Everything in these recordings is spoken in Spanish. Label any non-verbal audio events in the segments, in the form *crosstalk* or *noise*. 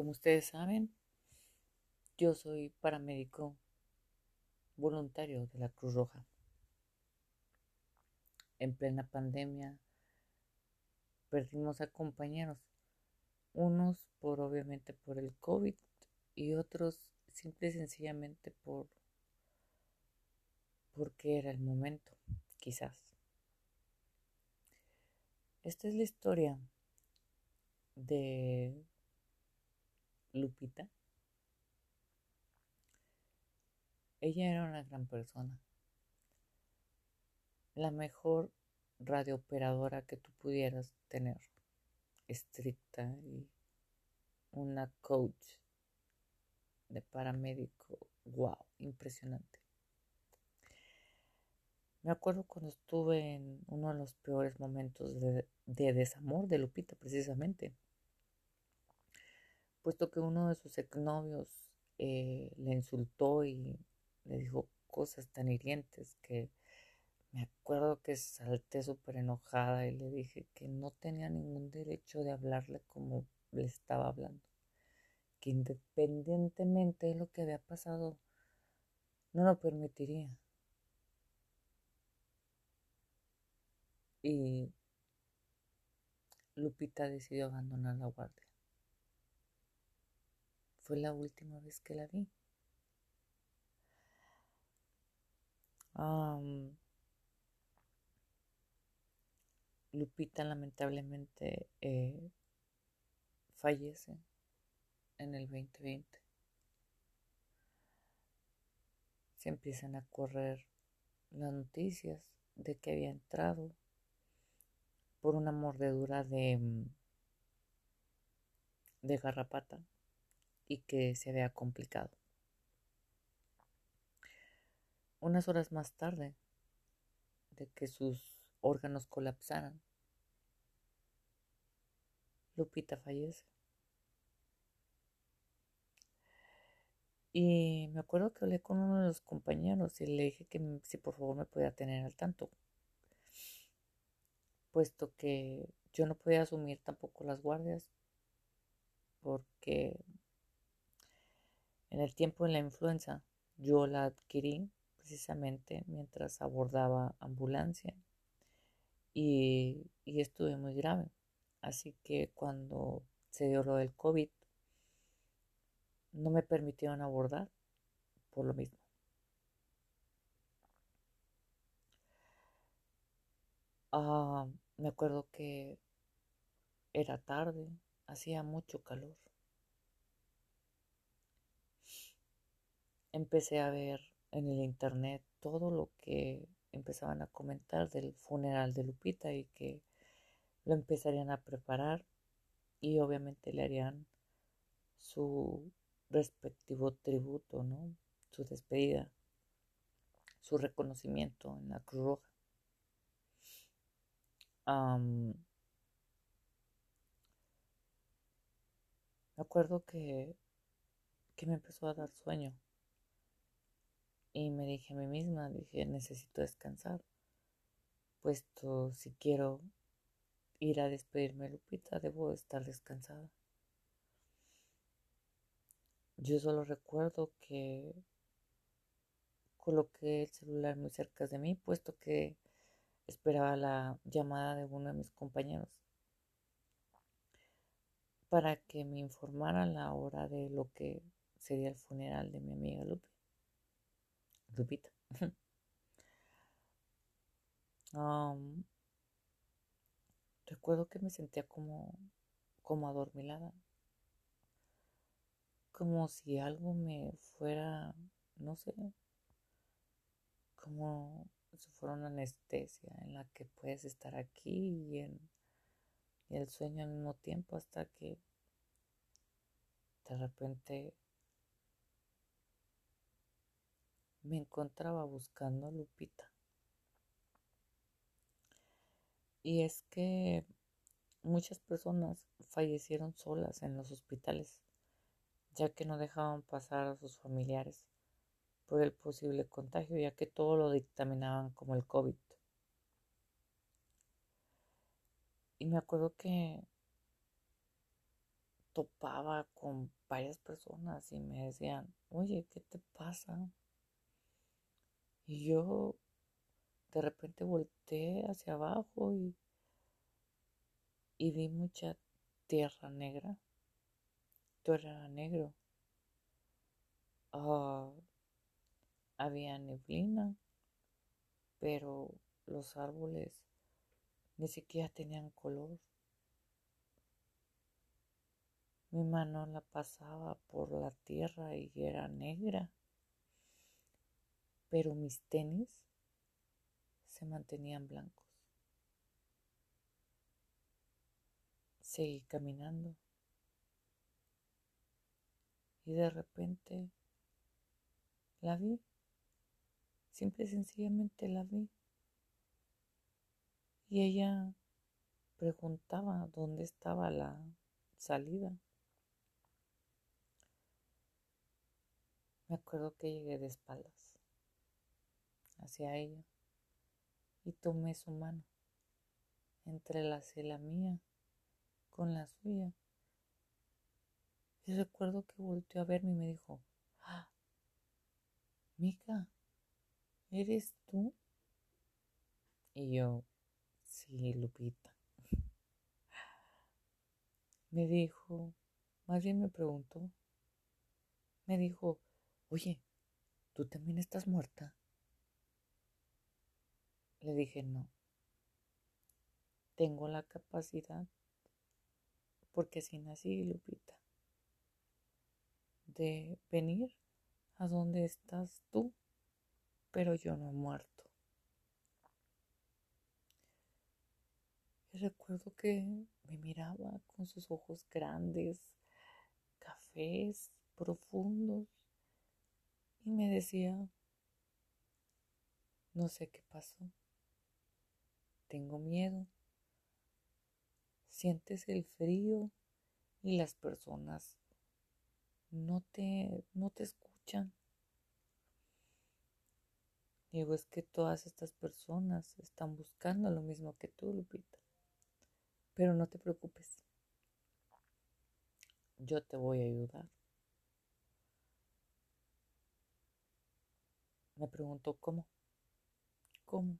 Como ustedes saben, yo soy paramédico voluntario de la Cruz Roja. En plena pandemia perdimos a compañeros, unos por obviamente por el COVID y otros simple y sencillamente por porque era el momento, quizás. Esta es la historia de Lupita. Ella era una gran persona. La mejor radiooperadora que tú pudieras tener. Estricta y una coach de paramédico. Wow, impresionante. Me acuerdo cuando estuve en uno de los peores momentos de, desamor de Lupita, precisamente. Puesto que uno de sus exnovios eh, le insultó y le dijo cosas tan hirientes que me acuerdo que salté súper enojada y le dije que no tenía ningún derecho de hablarle como le estaba hablando. Que independientemente de lo que había pasado, no lo permitiría. Y Lupita decidió abandonar la guardia. Fue la última vez que la vi. Lupita lamentablemente eh, fallece en el 2020. Se empiezan a correr las noticias de que había entrado por una mordedura de, mm, de garrapata y que se había complicado. Unas horas más tarde de que sus órganos colapsaran, Lupita fallece. Y me acuerdo que hablé con uno de los compañeros y le dije que si por favor me podía tener al tanto puesto que yo no podía asumir tampoco las guardias porque en el tiempo de la influenza yo la adquirí precisamente mientras abordaba ambulancia y, estuve muy grave. Así que cuando se dio lo del COVID, no me permitieron abordar por lo mismo. Ah, me acuerdo que era tarde, hacía mucho calor. Empecé a ver en el internet todo lo que empezaban a comentar del funeral de Lupita y que lo empezarían a preparar y obviamente le harían su respectivo tributo, ¿no? Su despedida, su reconocimiento en la Cruz Roja me acuerdo que, que me empezó a dar sueño. Y me dije a mí misma, dije, necesito descansar. Puesto si quiero ir a despedirme de Lupita, debo estar descansada. Yo solo recuerdo que coloqué el celular muy cerca de mí, puesto que esperaba la llamada de uno de mis compañeros para que me informara la hora de lo que sería el funeral de mi amiga Lupe. Lupita. recuerdo que me sentía como, como adormilada, como si algo me fuera, no sé, como si fuera una anestesia en la que puedes estar aquí y en el sueño al mismo tiempo hasta que de repente me encontraba buscando a Lupita. Y es que muchas personas fallecieron solas en los hospitales, ya que no dejaban pasar a sus familiares por el posible contagio, ya que todo lo dictaminaban como el COVID. Y me acuerdo que topaba con varias personas y me decían, oye, ¿qué te pasa? Y yo de repente volteé hacia abajo y, y vi mucha tierra negra. Todo era negro. Ah, había neblina, pero los árboles ni siquiera tenían color. Mi mano la pasaba por la tierra y era negra, pero mis tenis se mantenían blancos. Seguí caminando y de repente la vi, simple y sencillamente la vi. Y ella preguntaba dónde estaba la salida. Me acuerdo que llegué de espaldas hacia ella y tomé su mano, entrelacé la mía con la suya. Y recuerdo que volteó a verme y me dijo, ah, Mica, ¿eres tú? Y yo, sí, Lupita. *laughs* Me dijo, más bien me preguntó, me dijo, oye, ¿tú también estás muerta? Le dije, no. Tengo la capacidad, porque así nací, Lupita, de venir a donde estás tú, pero yo no he muerto. Y recuerdo que me miraba con sus ojos grandes, cafés, profundos, y me decía, no sé qué pasó tengo miedo. Sientes el frío y las personas no te, no te escuchan. Digo, es que todas estas personas están buscando lo mismo que tú, Lupita. Pero no te preocupes. Yo te voy a ayudar. Me preguntó cómo. ¿Cómo?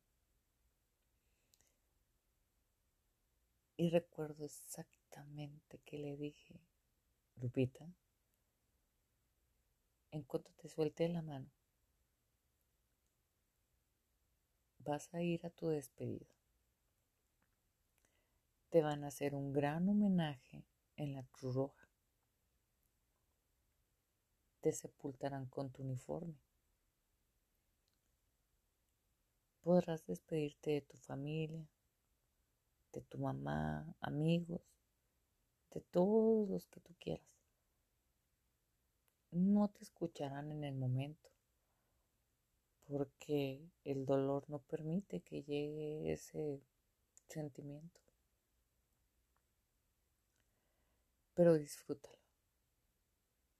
Y recuerdo exactamente que le dije, Lupita, en cuanto te suelte la mano, vas a ir a tu despedida. Te van a hacer un gran homenaje en la Cruz Roja. Te sepultarán con tu uniforme. Podrás despedirte de tu familia, de tu mamá, amigos, de todos los que tú quieras. No te escucharán en el momento, porque el dolor no permite que llegue ese sentimiento. Pero disfrútalo,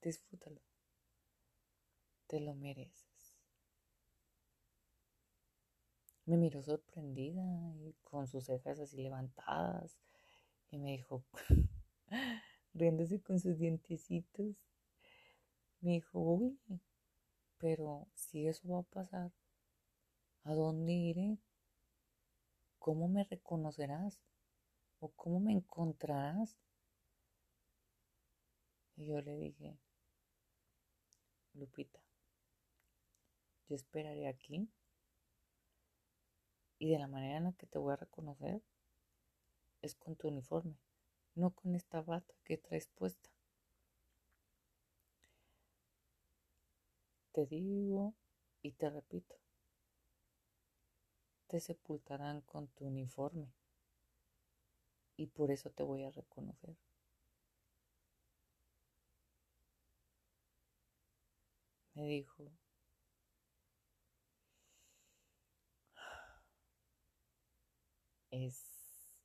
disfrútalo, te lo mereces. Me miró sorprendida y con sus cejas así levantadas y me dijo, *laughs* riéndose con sus dientecitos, me dijo, uy, pero si eso va a pasar, ¿a dónde iré? ¿Cómo me reconocerás? ¿O cómo me encontrarás? Y yo le dije, Lupita, yo esperaré aquí y de la manera en la que te voy a reconocer es con tu uniforme, no con esta bata que traes puesta. Te digo y te repito, te sepultarán con tu uniforme y por eso te voy a reconocer. Me dijo, es,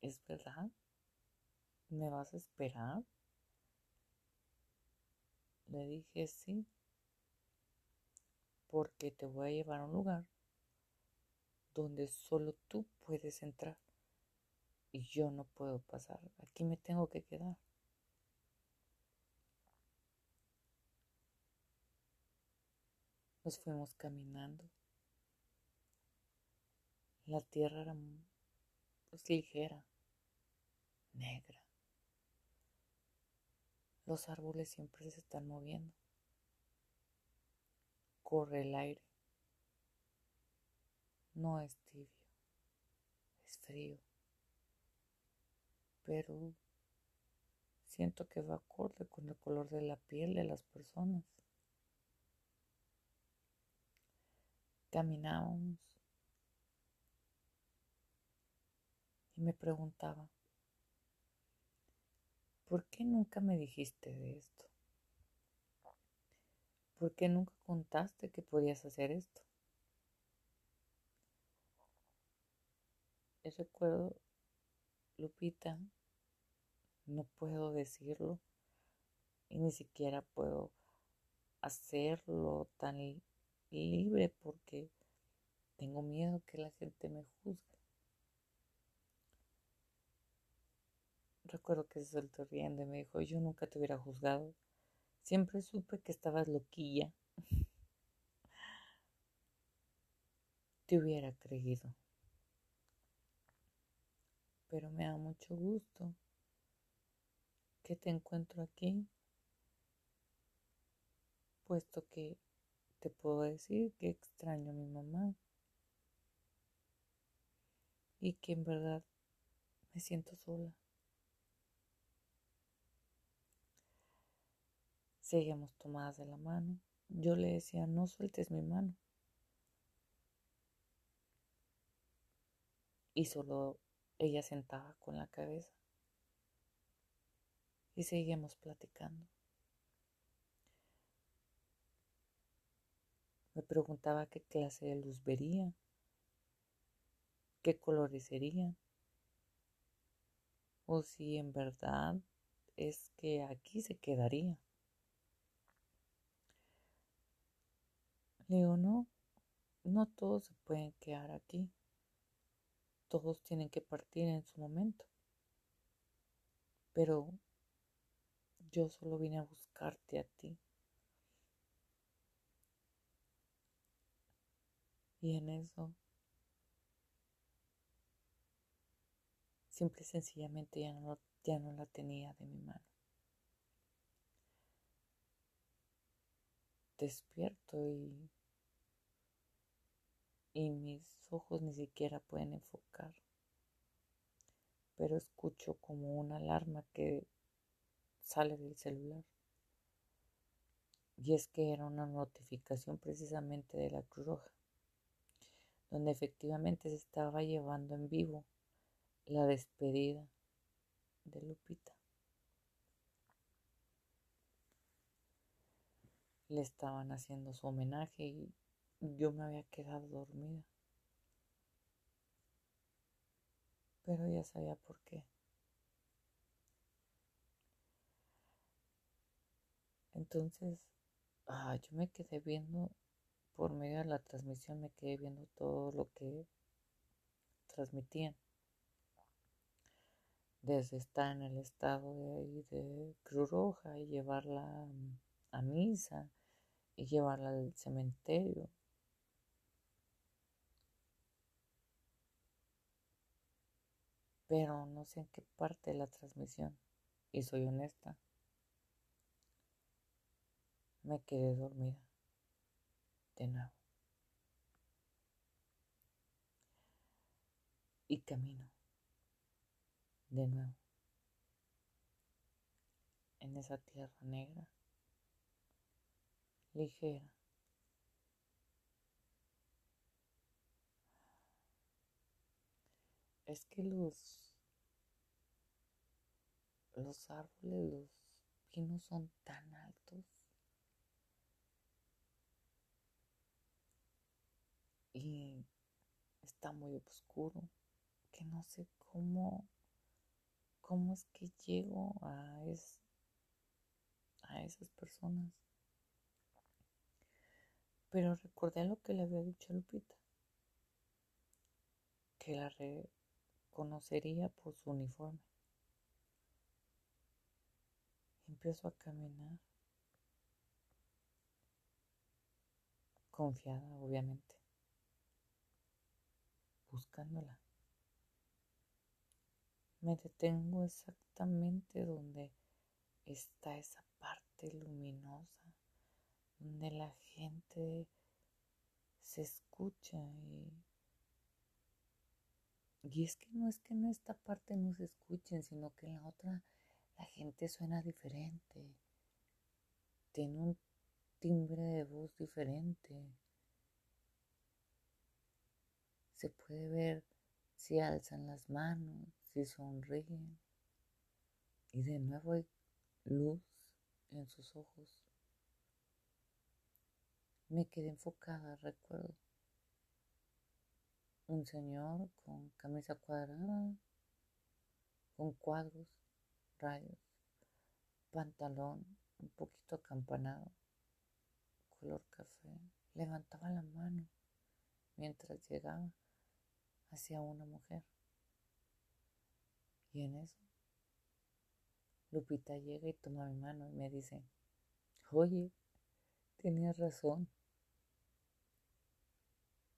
es verdad, me vas a esperar. Le dije sí, porque te voy a llevar a un lugar donde solo tú puedes entrar y yo no puedo pasar. Aquí me tengo que quedar. Nos fuimos caminando la tierra era pues, ligera, negra. Los árboles siempre se están moviendo. Corre el aire. No es tibio, es frío. Pero siento que va acorde con el color de la piel de las personas. Caminábamos y me preguntaba, ¿por qué nunca me dijiste de esto? ¿Por qué nunca contaste que podías hacer esto? Y recuerdo, Lupita, no puedo decirlo y ni siquiera puedo hacerlo tan libre porque tengo miedo que la gente me juzgue. Recuerdo que se soltó riendo y me dijo, yo nunca te hubiera juzgado. Siempre supe que estabas loquilla. *laughs* te hubiera creído. Pero me da mucho gusto que te encuentro aquí, puesto que te puedo decir que extraño a mi mamá y que en verdad me siento sola. Seguimos tomadas de la mano. Yo le decía, no sueltes mi mano. Y solo ella sentaba con la cabeza. Y seguíamos platicando. Me preguntaba qué clase de luz vería, qué colores serían, o si en verdad es que aquí se quedaría. Le digo, no, no todos se pueden quedar aquí. Todos tienen que partir en su momento. Pero yo solo vine a buscarte a ti. Y en eso, simple y sencillamente ya no, ya no la tenía de mi mano. Despierto y y mis ojos ni siquiera pueden enfocar. Pero escucho como una alarma que sale del celular. Y es que era una notificación precisamente de la Cruz Roja, donde efectivamente se estaba llevando en vivo la despedida de Lupita. Le estaban haciendo su homenaje y yo me había quedado dormida. Pero ya sabía por qué. Entonces, ah, yo me quedé viendo, por medio de la transmisión, me quedé viendo todo lo que transmitían. Desde estar en el estado de ahí de Cruz Roja y llevarla a misa y llevarla al cementerio pero no sé en qué parte de la transmisión, y soy honesta, me quedé dormida de nuevo. Y camino de nuevo en esa tierra negra, ligera. Es que los, los árboles, los pinos son tan altos. Y está muy oscuro que no sé cómo, cómo es que llego a, es, a esas personas. Pero recordé lo que le había dicho a Lupita, que la, re, conocería por su uniforme. Empiezo a caminar confiada, obviamente, buscándola. Me detengo exactamente donde está esa parte luminosa, donde la gente se escucha y, y es que no es que en esta parte no se escuchen, sino que en la otra la gente suena diferente, tiene un timbre de voz diferente. Se puede ver si alzan las manos, si sonríen. Y de nuevo hay luz en sus ojos. Me quedé enfocada, recuerdo. Un señor con camisa cuadrada, con cuadros, rayos, pantalón un poquito acampanado, color café, levantaba la mano mientras llegaba hacia una mujer. Y en eso, Lupita llega y toma mi mano y me dice, oye, tenías razón.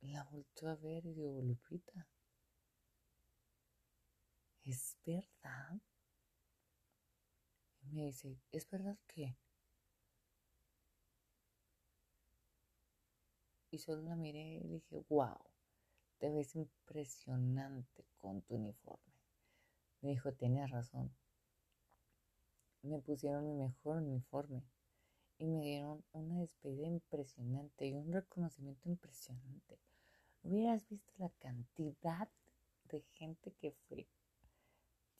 La volto a ver y digo, Lupita, ¿es verdad? Y me dice, ¿es verdad que? Y solo la miré y dije, wow, te ves impresionante con tu uniforme. Me dijo, tenías razón. Me pusieron mi mejor uniforme y me dieron una despedida impresionante y un reconocimiento impresionante. Hubieras visto la cantidad de gente que fue.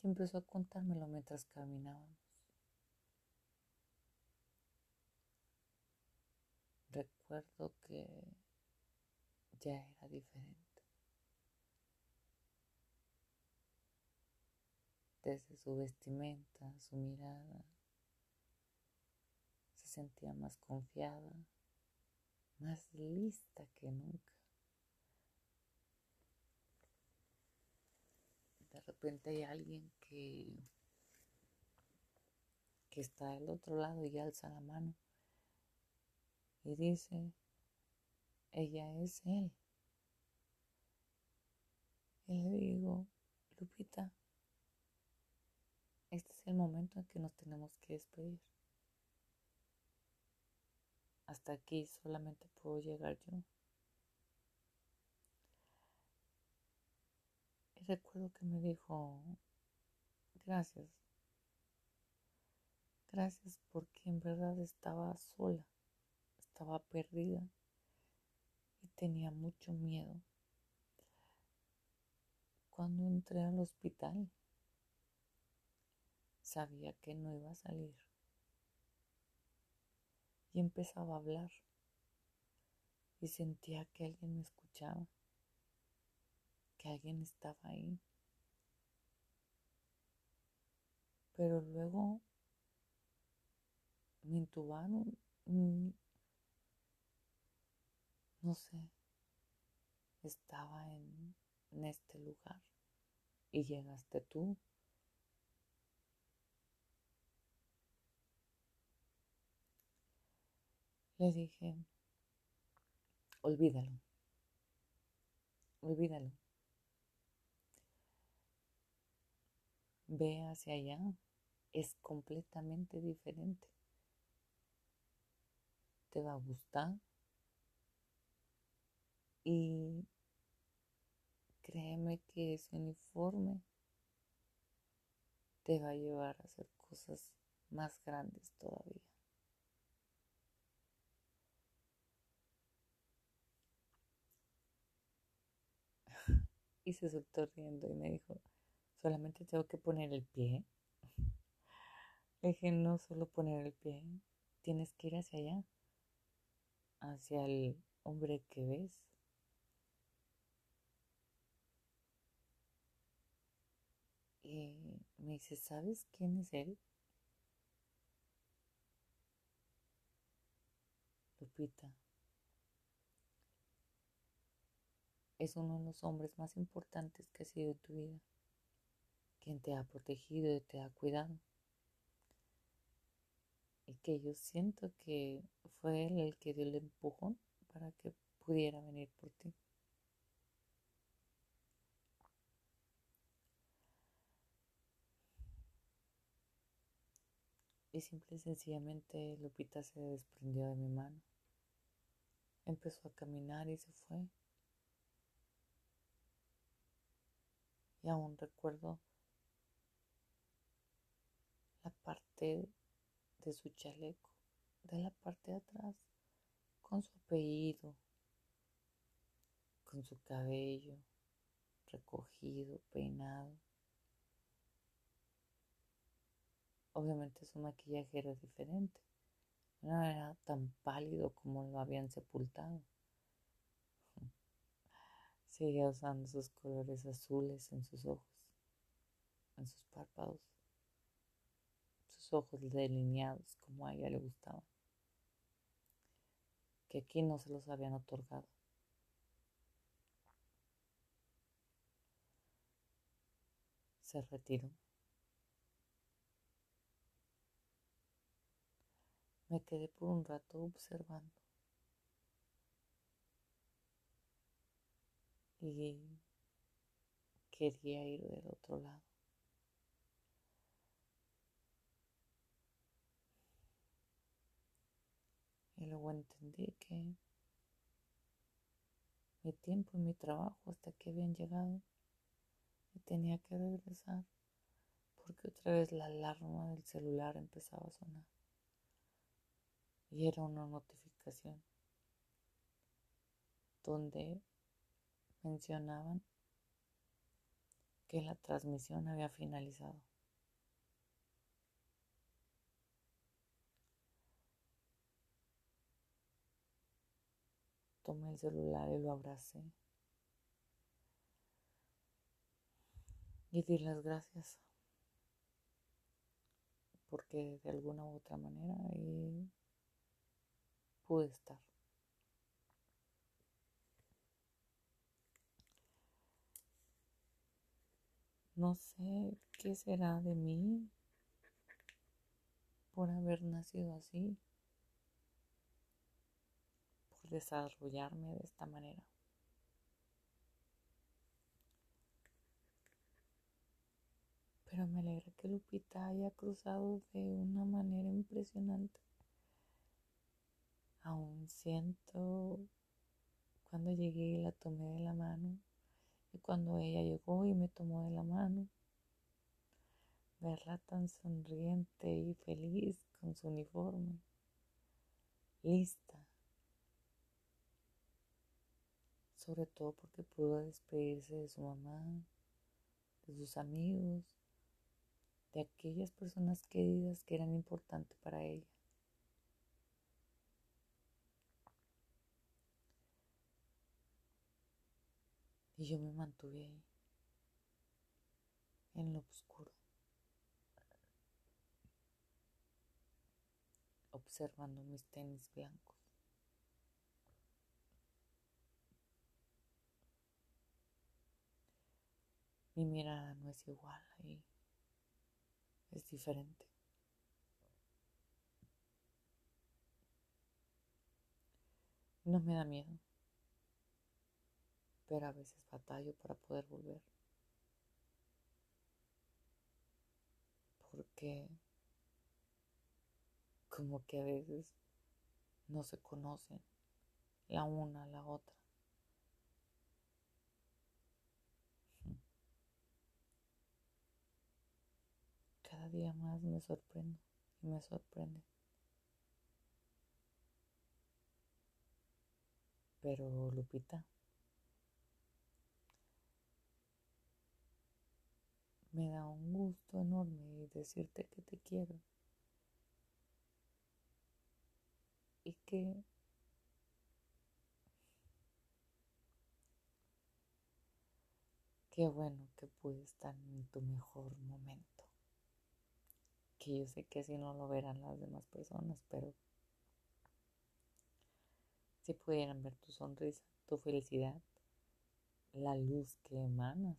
Y empezó a contármelo mientras caminábamos. Recuerdo que ya era diferente. Desde su vestimenta, su mirada, se sentía más confiada, más lista que nunca. Repente hay alguien que, que está al otro lado y alza la mano y dice, ella es él. Y le digo, Lupita, este es el momento en que nos tenemos que despedir. Hasta aquí solamente puedo llegar yo. Recuerdo que me dijo, gracias. Gracias porque en verdad estaba sola, estaba perdida y tenía mucho miedo. Cuando entré al hospital, sabía que no iba a salir. Y empezaba a hablar y sentía que alguien me escuchaba, que alguien estaba ahí. Pero luego me intubaron, no sé, estaba en, en este lugar y llegaste tú. Le dije, olvídalo, olvídalo. Ve hacia allá, es completamente diferente. Te va a gustar y créeme que ese uniforme te va a llevar a hacer cosas más grandes todavía. *laughs* y se soltó riendo y me dijo, solamente tengo que poner el pie. Dije, no solo poner el pie, tienes que ir hacia allá, hacia el hombre que ves. Y me dice, ¿sabes quién es él? Lupita. es uno de los hombres más importantes que ha sido en tu vida, quien te ha protegido y te ha cuidado. Y que yo siento que fue él el que dio el empujón para que pudiera venir por ti. Y simple y sencillamente Lupita se desprendió de mi mano. Empezó a caminar y se fue. Y aún recuerdo parte de su chaleco, de la parte de atrás, con su apellido, con su cabello recogido, peinado. Obviamente su maquillaje era diferente. No era tan pálido como lo habían sepultado. Seguía usando sus colores azules en sus ojos, en sus párpados, ojos delineados como a ella le gustaba, que aquí no se los habían otorgado. Se retiró. Me quedé por un rato observando. Y quería ir del otro lado. Y luego entendí que mi tiempo y mi trabajo hasta que habían llegado y tenía que regresar porque otra vez la alarma del celular empezaba a sonar y era una notificación donde mencionaban que la transmisión había finalizado. Tomé el celular y lo abracé. Y di las gracias. Porque de alguna u otra manera pude estar. No sé qué será de mí por haber nacido así, desarrollarme de esta manera. Pero me alegra que Lupita haya cruzado de una manera impresionante. Aún siento cuando llegué y la tomé de la mano y cuando ella llegó y me tomó de la mano. Verla tan sonriente y feliz con su uniforme, lista. Sobre todo porque pudo despedirse de su mamá, de sus amigos, de aquellas personas queridas que eran importantes para ella. Y yo me mantuve ahí, en lo oscuro, observando mis tenis blancos. Mi mirada no es igual ahí, es diferente. No me da miedo pero a veces batallo para poder volver. Porque como que a veces no se conocen la una a la otra. Cada día más me sorprendo y me sorprende. Pero Lupita, Me da un gusto enorme decirte que te quiero. Y que qué bueno que pude estar en tu mejor momento. Que yo sé que así no lo verán las demás personas, pero si pudieran ver tu sonrisa, tu felicidad, la luz que emanas,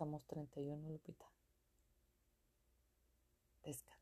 Estamos 31, Lupita. Descansa.